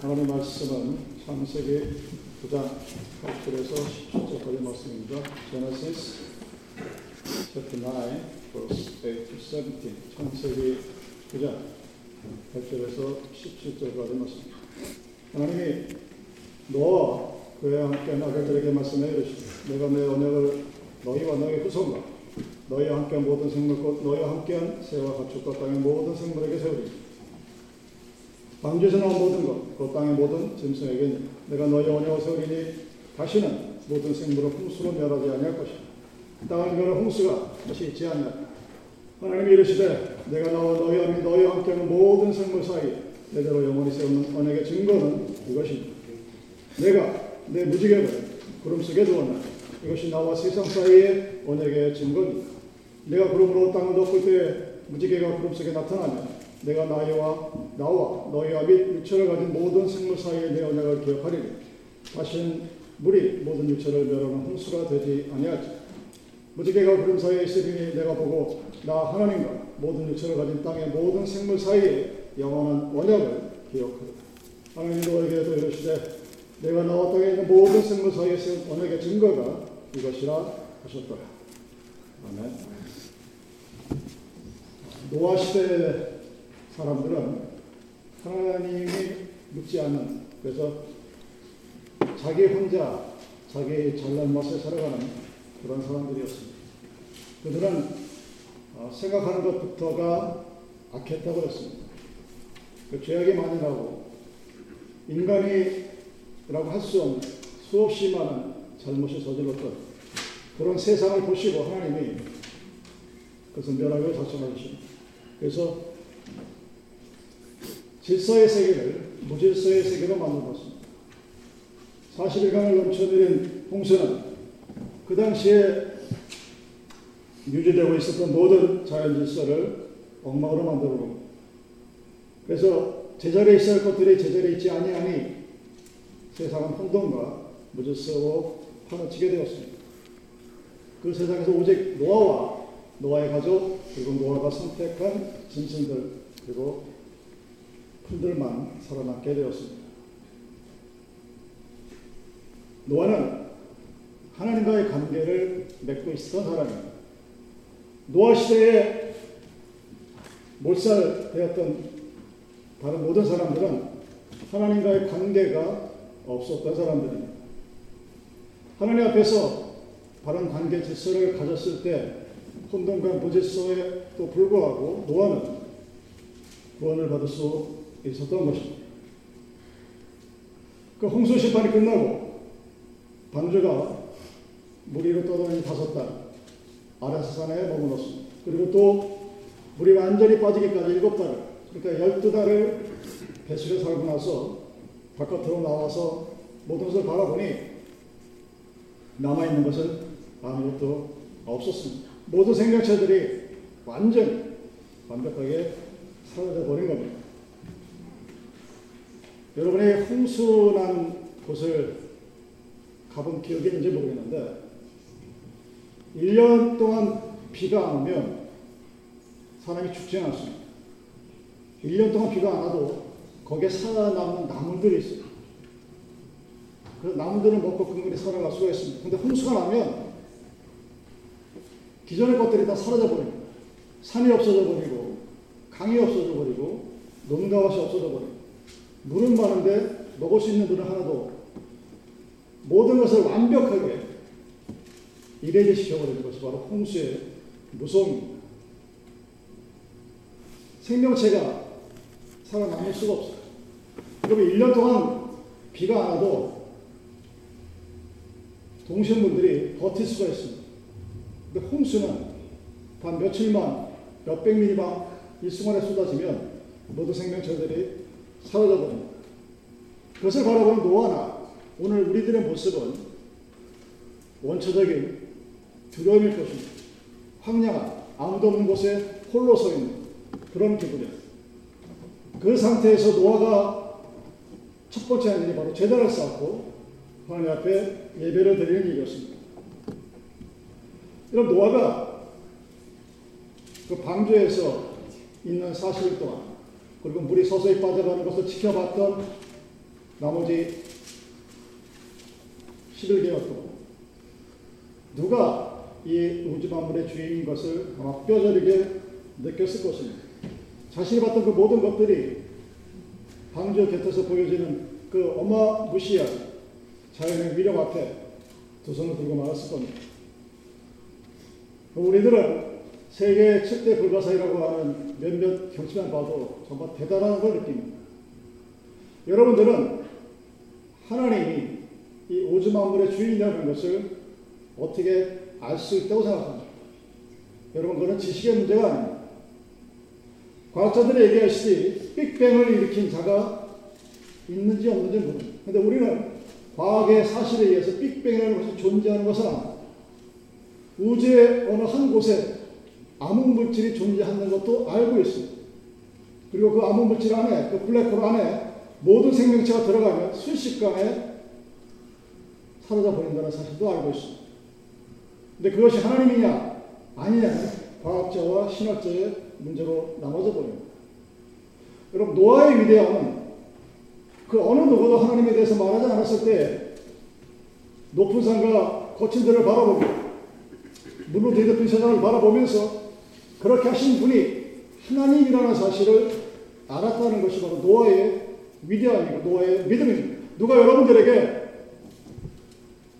하나님 말씀은 창세기 9장 8절에서 10절까지 말씀입니다. Genesis chapter 9 verse 8 to 17 창세기 9장 8절에서 17절까지 말씀입니다. 하나님이 노아와 그에 함께 아들들에게 말씀해 이르시되 내가 내 언약을 너희와 너희 후손과 너희와 함께 모든 생물 곧 너희와 함께한 새와 가축과 땅의 모든 생물에게 세우리니 방주에서 나온 모든 것, 그 땅의 모든 짐승에게 내가 너희 언약을 세우리니 다시는 모든 생물을 홍수로 멸하지 아니할 것이다. 땅을 멸할 홍수가 다시 있지 않냐. 하나님이 이르시되 내가 나와 너희와 및 너희와 함께하는 모든 생물 사이에 내대로 영원히 세우는 언약의 증거는 이것이니 내가 내 무지개를 구름 속에 두었나 이것이 나와 세상 사이의 언약의 증거니 내가 구름으로 땅을 덮을 때에 무지개가 구름 속에 나타나면 내가 나와 나와 너희와 및 육체를 가진 모든 생물 사이에 내 언약을 기억하리니 다시는 물이 모든 육체를 멸하는 홍수가 되지 아니하지. 무지개가 구름 사이에 있으리니 내가 보고 나 하나님과 모든 육체를 가진 땅의 모든 생물 사이에 영원한 언약을 기억하리라. 하나님 너에게도 이르시되 내가 나와 땅에 있는 모든 생물 사이에 세운 언약의 증거가 이것이라 하셨더라. 아멘. 노아 시대 사람들은 하나님이 믿지 않는 그래서 자기 혼자 자기 잘난 맛에 살아가는 그런 사람들이었습니다. 그들은 어, 생각하는 것부터가 악했다고 했습니다. 그 죄악이 많이 나고 인간이라고 할 수 없는 수없이 많은 잘못이 저질렀던 그런 세상을 보시고 하나님이 그것을 멸하고 작성하십니다. 그래서 질서의 세계를 무질서의 세계로 만들었습니다. 41강을 넘쳐내린 홍수는 그 당시에 유지되고 있었던 모든 자연 질서를 엉망으로 놓은 그래서 제자리에 있어야 할 것들이 제자리에 있지 아니하니 세상은 혼돈과 무질서로 파묻히게 되었습니다. 그 세상에서 오직 노아와 노아의 가족 그리고 노아가 선택한 짐승들 그리고 풀들만 살아남게 되었습니다. 노아는 하나님과의 관계를 맺고 있었던 사람입니다. 노아 시대에 몰살되었던 다른 모든 사람들은 하나님과의 관계가 없었던 사람들입니다. 하나님 앞에서 바른 관계 질서를 가졌을 때 혼돈과 무질서에 또 불구하고 노아는 구원을 받을 수 있었던 것입니다. 그 홍수 심판이 끝나고 방주가 무리로 떠다니 다섯 달 아라스 산에 머물렀습니다. 그리고 또 물이 완전히 빠지기까지 일곱 달을 그러니까 열두 달을 배수를 살고 나서 바깥으로 나와서 모든 것을 바라보니 남아있는 것은 아무것도 없었습니다. 모든 생명체들이 완전 완벽하게 사라져 버린 겁니다. 여러분이 홍수난 곳을 가본 기억이 있는지 모르겠는데 1년 동안 비가 안 오면 사람이 죽지 않습니다. 1년 동안 비가 안 와도 거기에 살아남는 나무들이 있어요. 그 나무들은 먹고 근근히 살아갈 수가 있습니다. 근데 홍수가 나면 기존의 것들이 다 사라져 버립니다. 산이 없어져 버리고 강이 없어져 버리고 논가밭이 없어져 버립니다. 물은 많은데 먹을 수 있는 물은 하나도 모든 것을 완벽하게 이래제 시켜버리는 것이 바로 홍수의 무서움입니다. 생명체가 살아남을 수가 없어요. 그러면 1년 동안 비가 안 와도 동식물들이 버틸 수가 있습니다. 근데 홍수는 단 며칠만, 몇백 미리만 일순간에 쏟아지면 모든 생명체들이 사라져버립니다. 그것을 바라보는 노아나 오늘 우리들의 모습은 원초적인 두려움일 것입니다. 황량한 아무도 없는 곳에 홀로 서 있는 그런 기분이에요. 그 상태에서 노아가 첫 번째 한 일이 바로 제단을 쌓고 하나님 앞에 예배를 드리는 일이었습니다. 그럼 노아가 그 방주에서 있는 40일 동안 그리고 물이 서서히 빠져가는 것을 지켜봤던 나머지 11개월 동안 누가 이 우주 만물의 주인인 것을 아마 뼈저리게 느꼈을 것입니다. 자신이 봤던 그 모든 것들이 방주 곁에서 보여지는 그 어마무시한 자연의 위력 앞에 두 손을 들고 말았을 겁니다. 우리들은 세계 7대 불가사이라고 하는 몇몇 경치만 봐도 정말 대단한 걸 느낍니다. 여러분들은 하나님이 이 우주 만물의 주인이라는 것을 어떻게 알 수 있다고 생각합니다. 여러분, 그건 지식의 문제가 아닙니다. 과학자들이 얘기하시지 빅뱅을 일으킨 자가 있는지 없는지 모릅니다. 근데 우리는 과학의 사실에 의해서 빅뱅이라는 것이 존재하는 것은 압니다. 우주의 어느 한 곳에 암흑 물질이 존재하는 것도 알고 있습니다. 그리고 그 암흑 물질 안에, 그 블랙홀 안에 모든 생명체가 들어가면 순식간에 사라져 버린다는 사실도 알고 있습니다. 근데 그것이 하나님이냐 아니냐는 과학자와 신학자의 문제로 나눠져 버립니다. 여러분 노아의 위대함은 그 어느 누구도 하나님에 대해서 말하지 않았을 때 높은 산과 거친 데를 바라보고 물로 뒤덮인 세상을 바라보면서 그렇게 하신 분이 하나님이라는 사실을 알았다는 것이 바로 노아의 위대함이고 노아의 믿음입니다. 누가 여러분들에게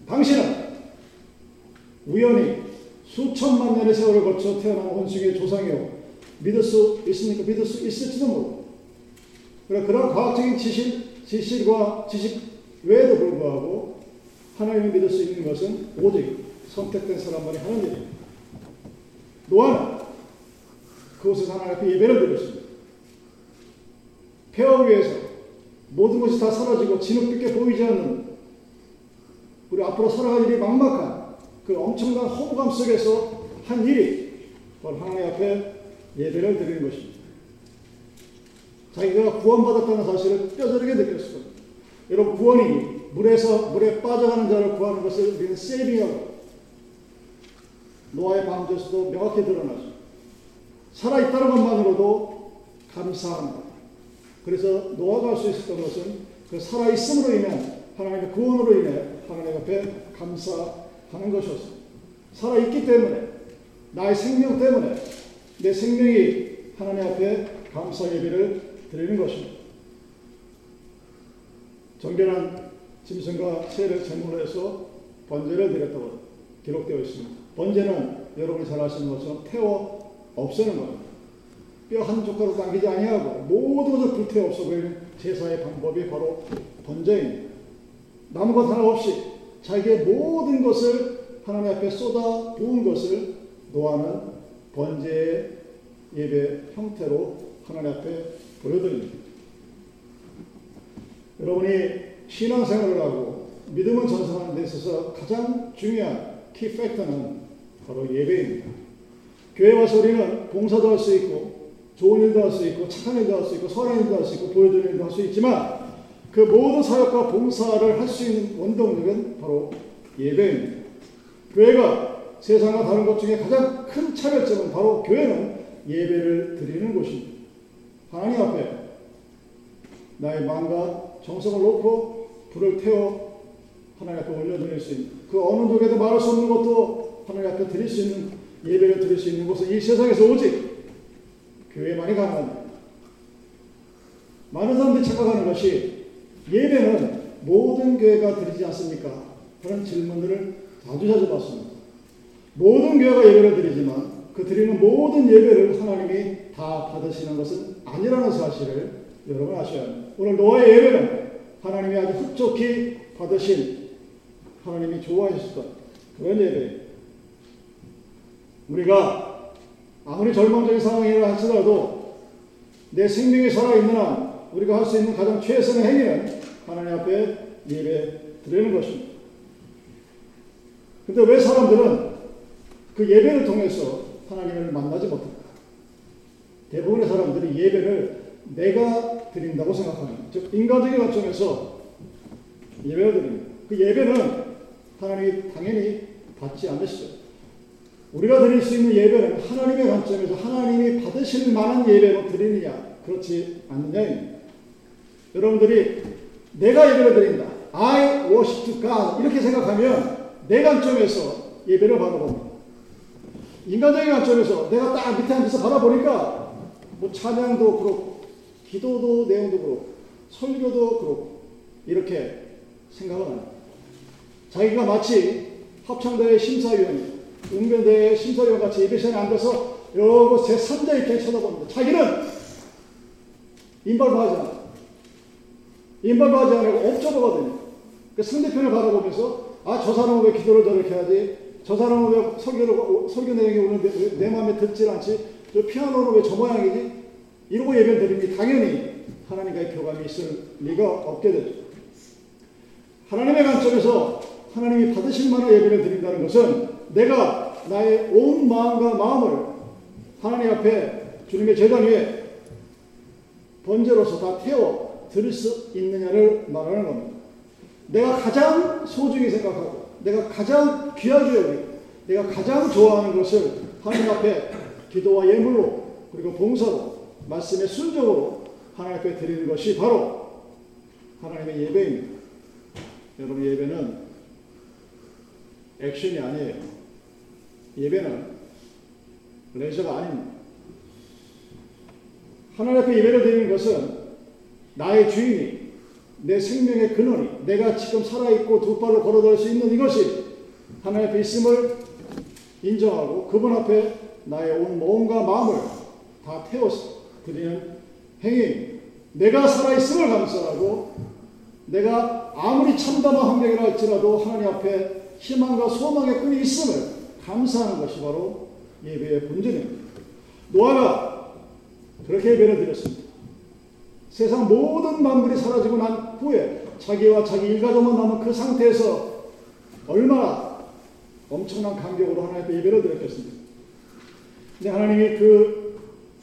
당신은 우연히 수천만 년의 세월을 거쳐 태어난 원숭이의 조상이요. 믿을 수 있습니까? 믿을 수 있을지도 모르고. 그런 과학적인 지식, 지식과 지식 외에도 불구하고 하나님을 믿을 수 있는 것은 오직 선택된 사람만이 하는 일입니다. 노아는 그곳에서 하나님 앞에 예배를 드렸습니다. 폐허 위에서 모든 것이 다 사라지고 진흙빛게 보이지 않는 우리 앞으로 살아갈 일이 막막한 그 엄청난 허무감 속에서 한 일이 바로 하나님 앞에 예배를 드리는 것입니다. 자기가 구원받았다는 사실을 뼈저리게 느꼈을 겁니다. 여러분 구원이 물에서 물에 빠져가는 자를 구하는 것을 우리는 세이빙하고 노아의 방주에서도 명확히 드러나죠. 살아있다는 것만으로도 감사합니다. 그래서 할수 있었던 것은 그 살아있음으로 인한 하나님의 구원으로 인해 하나님 앞에 감사하는 것이었습니다. 살아있기 때문에 나의 생명 때문에 내 생명이 하나님 앞에 감사 예배를 드리는 것입니다. 정결한 짐승과 새를 제물로 해서 번제를 드렸다고 기록되어 있습니다. 번제는 여러분이 잘 아시는 것처럼 태워 없애는 겁니다. 뼈 한 조각도 남기지 아니하고 모든 것을 불태워 없애버리는 제사의 방법이 바로 번제입니다. 남은 것 하나 없이 자기의 모든 것을 하나님 앞에 쏟아 부은 것을 노아는 번제의 예배 형태로 하나님 앞에 보여드립니다. 여러분이 신앙생활을 하고 믿음을 전승하는 데 있어서 가장 중요한 키 팩터는 바로 예배입니다. 교회 와서 우리는 봉사도 할 수 있고 좋은 일도 할 수 있고 착한 일도 할 수 있고 선한 일도 할 수 있고 보여주는 일도 할 수 있지만 그 모든 사역과 봉사를 할 수 있는 원동력은 바로 예배입니다. 교회가 세상과 다른 것 중에 가장 큰 차별점은 바로 교회는 예배를 드리는 곳입니다. 하나님 앞에 나의 마음과 정성을 놓고 불을 태워 하나님 앞에 올려드릴 수 있는 그 어느 누구에도 말할 수 없는 것도 하나님 앞에 드릴 수 있는 예배를 드릴 수 있는 곳은 이 세상에서 오직 교회만이 가능합니다. 많은 사람들이 착각하는 것이 예배는 모든 교회가 드리지 않습니까? 그런 질문들을 자주 자주 받습니다. 모든 교회가 예배를 드리지만 그 드리는 모든 예배를 하나님이 다 받으시는 것은 아니라는 사실을 여러분 아셔야 합니다. 오늘 노아의 예배는 하나님이 아주 흡족히 받으신 하나님이 좋아하셨던 그런 예배입니다. 우리가 아무리 절망적인 상황이라 할지라도 내 생명이 살아있는 한 우리가 할 수 있는 가장 최선의 행위는 하나님 앞에 예배 드리는 것입니다. 근데 왜 사람들은 그 예배를 통해서 하나님을 만나지 못할까? 대부분의 사람들이 예배를 내가 드린다고 생각합니다. 즉, 인간적인 관점에서 예배를 드립니다. 그 예배는 하나님이 당연히 받지 않으시죠. 우리가 드릴 수 있는 예배는 하나님의 관점에서 하나님이 받으실 만한 예배로 드리느냐, 그렇지 않느냐입니다. 여러분들이 내가 예배를 드린다. I worship God. 이렇게 생각하면 내 관점에서 예배를 바라봅니다. 인간적인 관점에서 내가 딱 밑에 앉아서 바라보니까 뭐 찬양도 그렇고 기도도 내용도 그렇고 설교도 그렇고 이렇게 생각을 합니다. 자기가 마치 합창대회 심사위원, 응변대회 심사위원 같이 예배시간에 앉아서 요거 제 3자 이렇게 쳐다봅니다. 자기는 인발하지 않아. 인발하지 않고 옵저버거든요. 그 상대편을 바라보면서 아, 저 사람은 왜 기도를 저렇게 하지? 저 사람은 왜 설교를, 설교 내용이 오는데 내, 내 마음에 듣질 않지? 저 피아노는 왜 저 모양이지? 이러고 예배를 드리니 당연히 하나님과의 교감이 있을 리가 없게 되죠. 하나님의 관점에서 하나님이 받으실 만한 예배를 드린다는 것은 내가 나의 온 마음과 마음을 하나님 앞에 주님의 재단 위에 번제로서 다 태워 드릴 수 있느냐를 말하는 겁니다. 내가 가장 소중히 생각하고 내가 가장 귀하게 여기고 내가 가장 좋아하는 것을 하나님 앞에 기도와 예물로 그리고 봉사로 말씀의 순종으로 하나님 앞에 드리는 것이 바로 하나님의 예배입니다. 여러분 예배는 액션이 아니에요. 예배는 레저가 아닙니다. 하나님 앞에 예배를 드리는 것은 나의 주인이 내 생명의 근원이 내가 지금 살아있고 두 발로 걸어다닐 수 있는 이것이 하나님 앞에 있음을 인정하고 그분 앞에 나의 온 몸과 마음을 다 태워서 드리는 행위 내가 살아있음을 감사하고 내가 아무리 참담한 환경이라 할지라도 하나님 앞에 희망과 소망의 끈이 있음을 감사하는 것이 바로 예배의 본질입니다. 노아가 그렇게 예배를 드렸습니다. 세상 모든 만물이 사라지고 난 후에 자기와 자기 일가족만 남은 그 상태에서 얼마나 엄청난 감격으로 하나님 앞에 예배를 드렸겠습니까? 근데 하나님이 그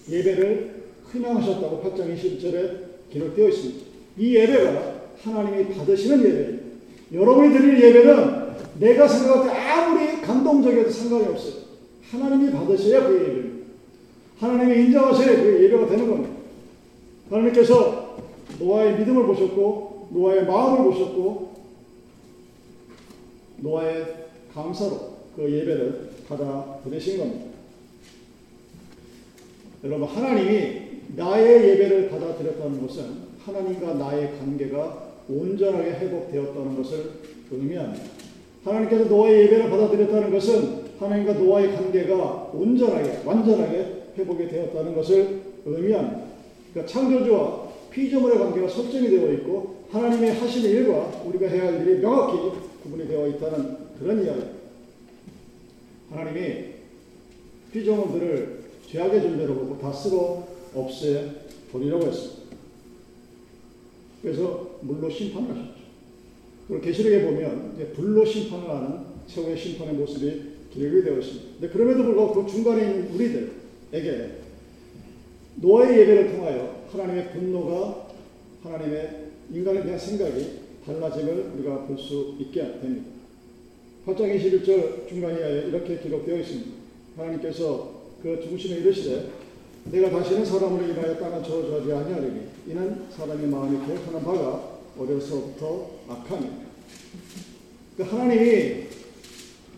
예배를 희망하셨다고 8장 21절에 기록되어 있습니다. 이 예배가 하나님이 받으시는 예배입니다. 여러분이 드릴 예배는 내가 생각할 때 아무리 감동적이어도 상관이 없어요. 하나님이 받으셔야 그 예배입니다. 하나님이 인정하셔야 그 예배가 되는 겁니다. 하나님께서 노아의 믿음을 보셨고 노아의 마음을 보셨고 노아의 감사로 그 예배를 받아 들으신 겁니다. 여러분 하나님이 나의 예배를 받아들였다는 것은 하나님과 나의 관계가 온전하게 회복되었다는 것을 의미합니다. 하나님께서 노아의 예배를 받아들였다는 것은 하나님과 노아의 관계가 온전하게 완전하게 회복이 되었다는 것을 의미합니다. 그러니까 창조주와 피조물의 관계가 설정이 되어 있고 하나님의 하시는 일과 우리가 해야 할 일이 명확히 구분이 되어 있다는 그런 이야기. 하나님이 피조물들을 죄악의 존재로 보고 다 쓸어 없애 버리려고 했습니다. 그래서 물로. 그 리고 계시록에 보면 이제 불로 심판을 하는 최후의 심판의 모습이 기록이 되어 있습니다. 근데 그럼에도 불구하고 그 중간에 있는 우리들에게 노아의 예배를 통하여 하나님의 분노가 하나님의 인간에 대한 생각이 달라짐을 우리가 볼 수 있게 됩니다. 8장 21절 중간에 이렇게 기록되어 있습니다. 하나님께서 그 중심에 이르시되 내가 다시는 사람으로 인하여 땅을 저주하지 아니하리니 이는 사람의 마음이 계획하는 바가 어려서부터 악함이다. 그 하나님이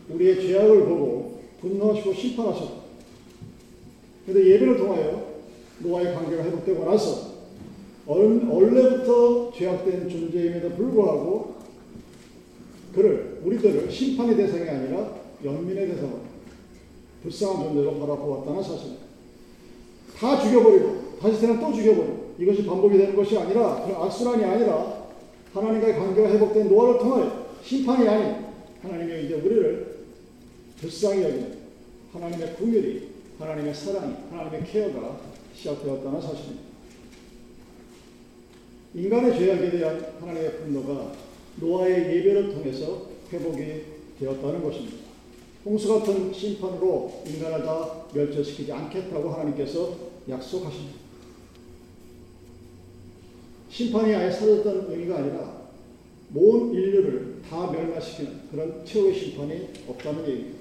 우리의 죄악을 보고 분노하시고 심판하셨다. 그런데 예배를 통하여 노아의 관계가 회복되고 나서 원래부터 죄악된 존재임에도 불구하고 그를 우리들을 심판의 대상이 아니라 연민의 대상으로 불쌍한 존재로 바라보았다는 사실입니다. 다 죽여버리고 다시 태어나 또 죽여버리고 이것이 반복이 되는 것이 아니라 악순환이 아니라 하나님과의 관계가 회복된 노아를 통하여 심판이 아닌 하나님의 이제 우리를 불쌍히 여기는 하나님의 궁율이 하나님의 사랑이 하나님의 케어가 시작되었다는 사실입니다. 인간의 죄악에 대한 하나님의 분노가 노아의 예배를 통해서 회복이 되었다는 것입니다. 홍수 같은 심판으로 인간을 다 멸절시키지 않겠다고 하나님께서 약속하십니다. 심판이 아예 사라졌다는 의미가 아니라 모든 인류를 다 멸망시키는 그런 최후의 심판이 없다는 얘기입니다.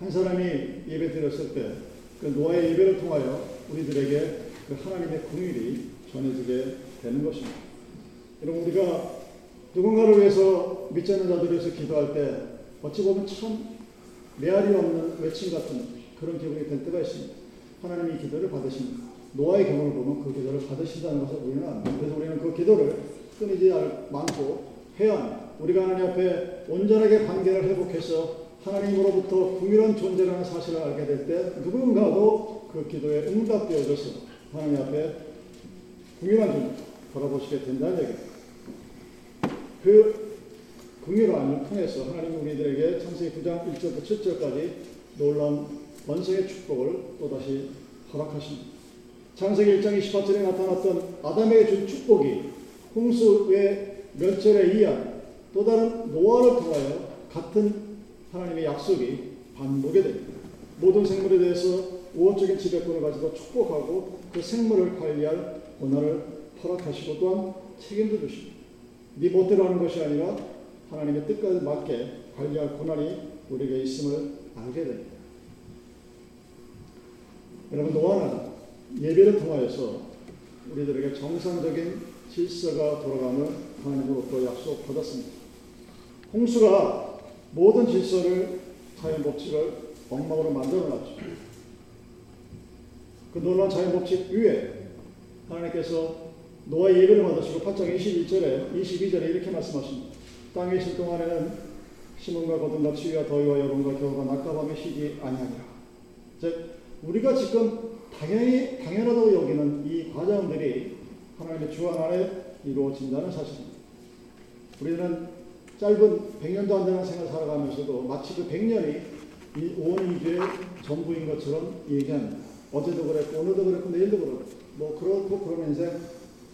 한 사람이 예배 드렸을 때 그 노아의 예배를 통하여 우리들에게 그 하나님의 궁일이 전해지게 되는 것입니다. 여러분 우리가 누군가를 위해서 믿지 않는 자들을 위해서 기도할 때 어찌 보면 참 메아리 없는 외침 같은 그런 기분이 될 때가 있습니다. 하나님이 기도를 받으십니다. 노아의 경우를 보면 그 기도를 받으신다는 것을 우리는 압니다. 그래서 우리는 그 기도를 끊이지 않고 해야 합니다. 우리가 하나님 앞에 온전하게 관계를 회복해서 하나님으로부터 궁일한 존재라는 사실을 알게 될 때 누군가도 그 기도에 응답되어져서 하나님 앞에 궁일한 존재 바라보시게 된다는 얘기입니다. 그 궁일함을 통해서 하나님 우리들에게 창세기 9장 1절부터 7절까지 놀라운 번성의 축복을 또다시 허락하십니다. 창세기 1장 28절에 나타났던 아담에게 준 축복이 홍수의 멸절에 의한 또 다른 노아를 통하여 같은 하나님의 약속이 반복이 됩니다. 모든 생물에 대해서 우호적인 지배권을 가지고 축복하고 그 생물을 관리할 권한을 허락하시고 또한 책임도 주십니다. 네 멋대로 하는 것이 아니라 하나님의 뜻과 맞게 관리할 권한이 우리에게 있음을 알게 됩니다. 여러분 노아는 예배를 통하여서 우리들에게 정상적인 질서가 돌아가는 하나님으로부터 약속받았습니다. 홍수가 모든 질서를 자연 법칙을 엉망으로 만들어 놨죠. 그 놀라운 자연 법칙 위에 하나님께서 노아의 예배를 받으시고 8장 21절에 22절에 이렇게 말씀하십니다. 땅에 있을 동안에는 심음과 거듭과 추위와 더위와 여름과 겨울과 낮과 밤에 쉬지 아니하니라. 즉 우리가 지금 당연히 당연하다고 여기는 이 과정들이 하나님의 주관 아래 이루어진다는 사실입니다. 우리는 짧은 100년도 안 되는 생을 살아가면서도 마치 그 100년이 온 이주의 전부인 것처럼 얘기합니다. 어제도 그랬고 오늘도 그랬고 내일도 그렇고 뭐 그렇고 그런 인생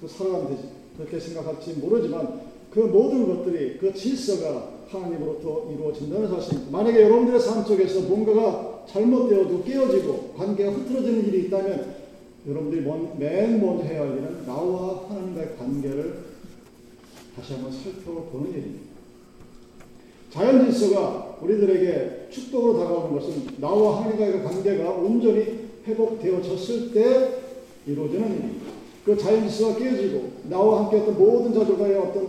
그 살아가면 되지 그렇게 생각할지 모르지만 그 모든 것들이 그 질서가 하나님으로부터 이루어진다는 사실입니다. 만약에 여러분들의 삶 속에서 뭔가가 잘못되어도 깨어지고 관계가 흐트러지는 일이 있다면 여러분들이 맨 먼저 해야 할 일은 나와 하나님과의 관계를 다시 한번 살펴보는 일입니다. 자연 질서가 우리들에게 축복으로 다가오는 것은 나와 하나님과의 관계가 온전히 회복되어졌을 때 이루어지는 일입니다. 그 자연 질서가 깨지고 나와 함께 했던 모든 자들과의 어떤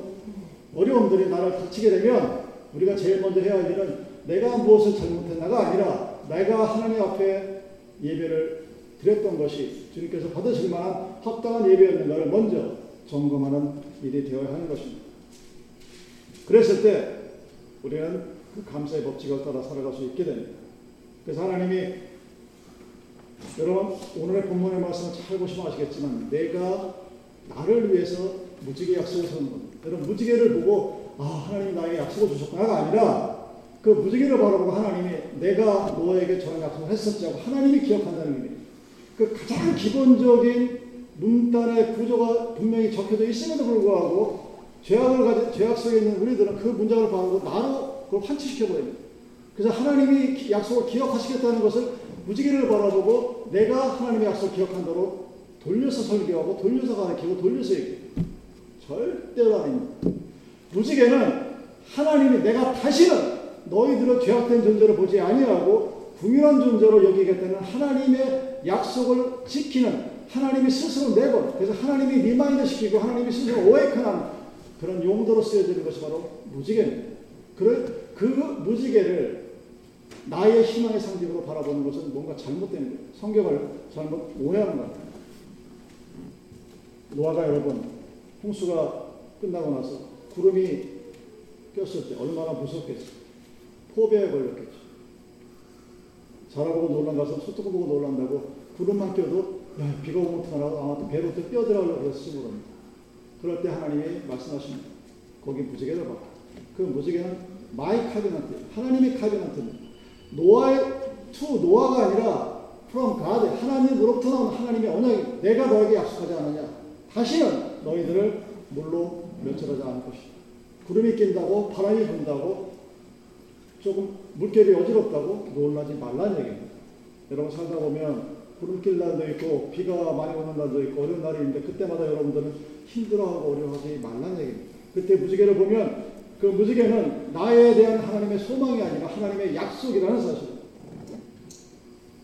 어려움들이 나를 다치게 되면 우리가 제일 먼저 해야 할 일은 내가 무엇을 잘못했나가 아니라 내가 하나님 앞에 예배를 드렸던 것이 주님께서 받으실 만한 합당한 예배였는가를 먼저 점검하는 일이 되어야 하는 것입니다. 그랬을 때 우리는 그 감사의 법칙을 따라 살아갈 수 있게 됩니다. 그래서 하나님이 여러분 오늘의 본문의 말씀을 잘 보시면 아시겠지만 내가 나를 위해서 무지개 약속을 서는 겁니다. 여러분 무지개를 보고 아 하나님이 나에게 약속을 주셨구나가 아니라 그 무지개를 바라보고 하나님이 내가 너에게 저런 약속을 했었지 하고 하나님이 기억한다는 의미. 그 가장 기본적인 문단의 구조가 분명히 적혀져 있음에도 불구하고 죄악을 가진 죄악 속에 있는 우리들은 그 문장을 바라고 나로 그걸 환치시켜 버립니다. 그래서 하나님이 약속을 기억하시겠다는 것을 무지개를 바라보고 내가 하나님의 약속을 기억한다로 돌려서 설교하고 돌려서 가르치고 돌려서 얘기해. 절대로 아닙니다. 무지개는 하나님이 내가 다시는 너희들을 죄악된 존재로 보지 아니하고 분명한 존재로 여기겠다는 하나님의 약속을 지키는 하나님이 스스로 내건 그래서 하나님이 remind 시키고 하나님이 스스로 awaken하는 그런 용도로 쓰여지는 것이 바로 무지개입니다. 그, 그 무지개를 나의 희망의 상징으로 바라보는 것은 뭔가 잘못된 거예요. 성경을 잘못 오해하는 거예요. 노아가 여러분 홍수가 끝나고 나서 구름이 꼈을 때 얼마나 무섭겠어요. phobia에 걸렸겠죠. 자라보고 놀란 가슴 솥뚜껑 보고 놀란다고 구름만 껴도 야, 비가 오면 어떡하나 아마 배로 또 뛰어들어가려고 그래서 쓰고랍니다. 그럴 때 하나님이 말씀하십니다. 거기 무지개를 봐. 그 무지개는 my covenant, 하나님의 covenant입니다. 노아의 to 노아가 아니라 from God, 하나님으로부터 나온 하나님의 언약이 내가 너에게 약속하지 않느냐. 다시는 너희들을 물로 멸절하지 않을 것이다. 구름이 낀다고 바람이 분다고 조금 물결이 어지럽다고 놀라지 말라는 얘기입니다. 여러분 살다 보면 구름 낄 날도 있고 비가 많이 오는 날도 있고 어려운 날이 있는데 그때마다 여러분들은 힘들어하고 어려워하지 말라는 얘기입니다. 그때 무지개를 보면 그 무지개는 나에 대한 하나님의 소망이 아니라 하나님의 약속이라는 사실입니다.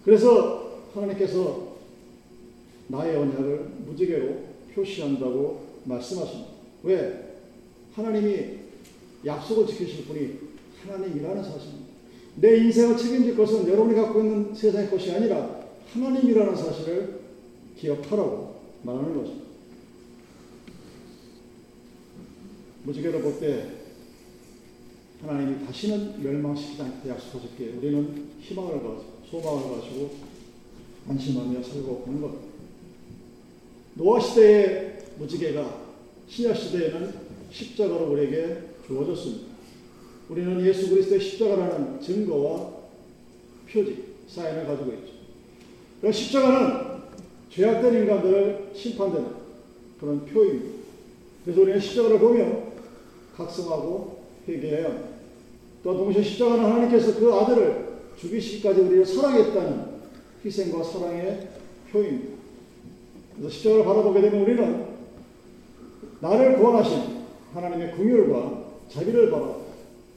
그래서 하나님께서 나의 언약을 무지개로 표시한다고 말씀하십니다. 왜? 하나님이 약속을 지키실 분이 하나님이라는 사실입니다. 내 인생을 책임질 것은 여러분이 갖고 있는 세상의 것이 아니라 하나님이라는 사실을 기억하라고 말하는 거죠. 무지개로 볼 때 하나님이 다시는 멸망시키지 않게 약속하셨기에 우리는 희망을 가지고 소망을 가지고 안심하며 살고 보는 것. 노아 시대의 무지개가 신약 시대에는 십자가로 우리에게 주어졌습니다. 우리는 예수 그리스도의 십자가라는 증거와 표지, 사인을 가지고 있죠. 그 십자가는 죄악된 인간들을 심판되는 그런 표입니다. 그래서 우리는 십자가를 보며 각성하고 회개해야 합니다. 또 동시에 십자가는 하나님께서 그 아들을 죽이시기까지 우리를 사랑했다는 희생과 사랑의 표입니다. 그래서 십자가를 바라보게 되면 우리는 나를 구원하신 하나님의 긍휼과 자비를 바라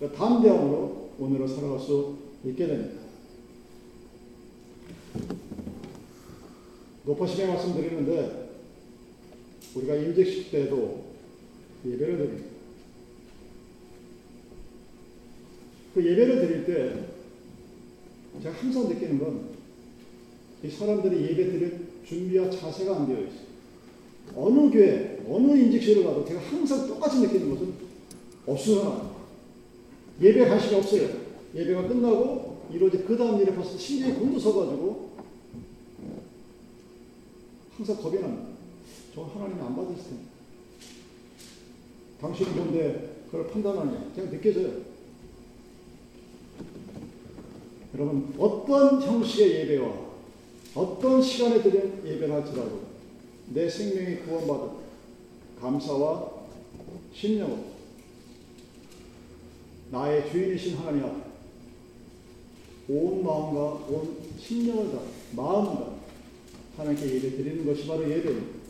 그 담대함으로 오늘을 살아갈 수 있게 됩니다. 높아심에 말씀드리는데 우리가 임직식 때도 예배를 드립니다. 그 예배를 드릴 때 제가 항상 느끼는 건 이 사람들이 예배 드릴 준비와 자세가 안 되어 있어요. 어느 교회, 어느 임직실을 가도 제가 항상 똑같이 느끼는 것은 없으나 예배 관심이 없어요. 예배가 끝나고 이루어진 그 다음 일에 벌써 심장이 곤두서가지고 항상 겁이 납니다. 저 하나님 안 받을 텐데. 당신은 뭔데 그걸 판단하냐. 그냥 느껴져요. 여러분, 어떤 형식의 예배와 어떤 시간에 드린 예배를 할지라도 내 생명이 구원받은 감사와 신령으로 나의 주인이신 하나님 앞에 온 마음과 온 신령을 다 마음과 하나님께 예배 드리는 것이 바로 예배입니다.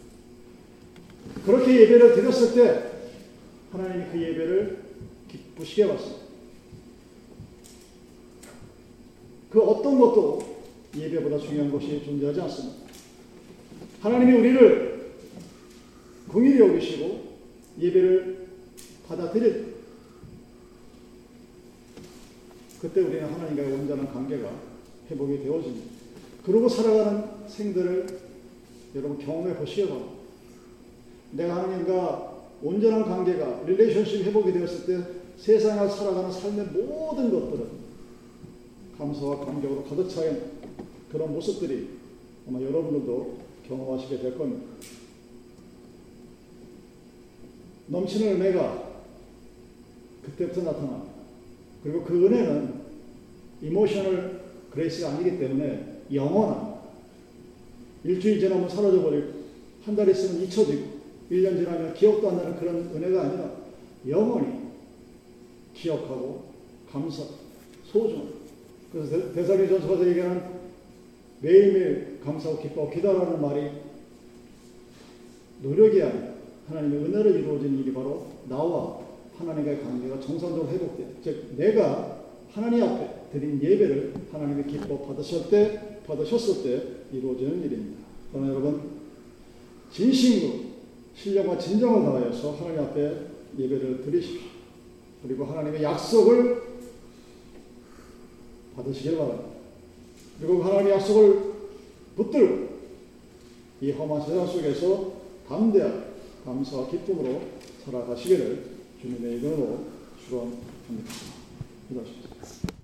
그렇게 예배를 드렸을 때 하나님이 그 예배를 기쁘시게 봤습니다. 그 어떤 것도 예배보다 중요한 것이 존재하지 않습니다. 하나님이 우리를 공일히 여기시고 예배를 받아들일 그때 우리는 하나님과의 온전한 관계가 회복이 되어집니다. 그러고 살아가는 생들을 여러분 경험해 보시기 바랍니다. 내가 하나님과 온전한 관계가 릴레이션십 회복이 되었을 때 세상에 살아가는 삶의 모든 것들은 감사와 감격으로 가득 차 있는 그런 모습들이 아마 여러분들도 경험하시게 될 겁니다. 넘치는 은혜가 그때부터 나타납니다. 그리고 그 은혜는 emotional grace가 아니기 때문에 영원한 일주일 지나면 사라져 버리고 한 달 있으면 잊혀지고 1년 지나면 기억도 안 나는 그런 은혜가 아니라 영원히 기억하고 감사, 소중. 그래서 데살로니가 전서가 얘기하는 매일매일 감사하고 기뻐하고 기도하라는 말이 노력이 아니라 하나님의 은혜로 이루어진 일이 바로 나와 하나님과의 관계가 정상적으로 회복돼. 즉 내가 하나님 앞에 드린 예배를 하나님의 기뻐 받으실 때 받으셨을 때 이루어지는 일입니다. 그러나 여러분 진심으로 신령과 진정을 다하여서 하나님 앞에 예배를 드리십시오. 그리고 하나님의 약속을 받으시길 바랍니다. 그리고 하나님의 약속을 붙들고 이 험한 세상 속에서 담대한 감사와 기쁨으로 살아가시기를 주님의 이름으로 축원합니다. 기도하십시오.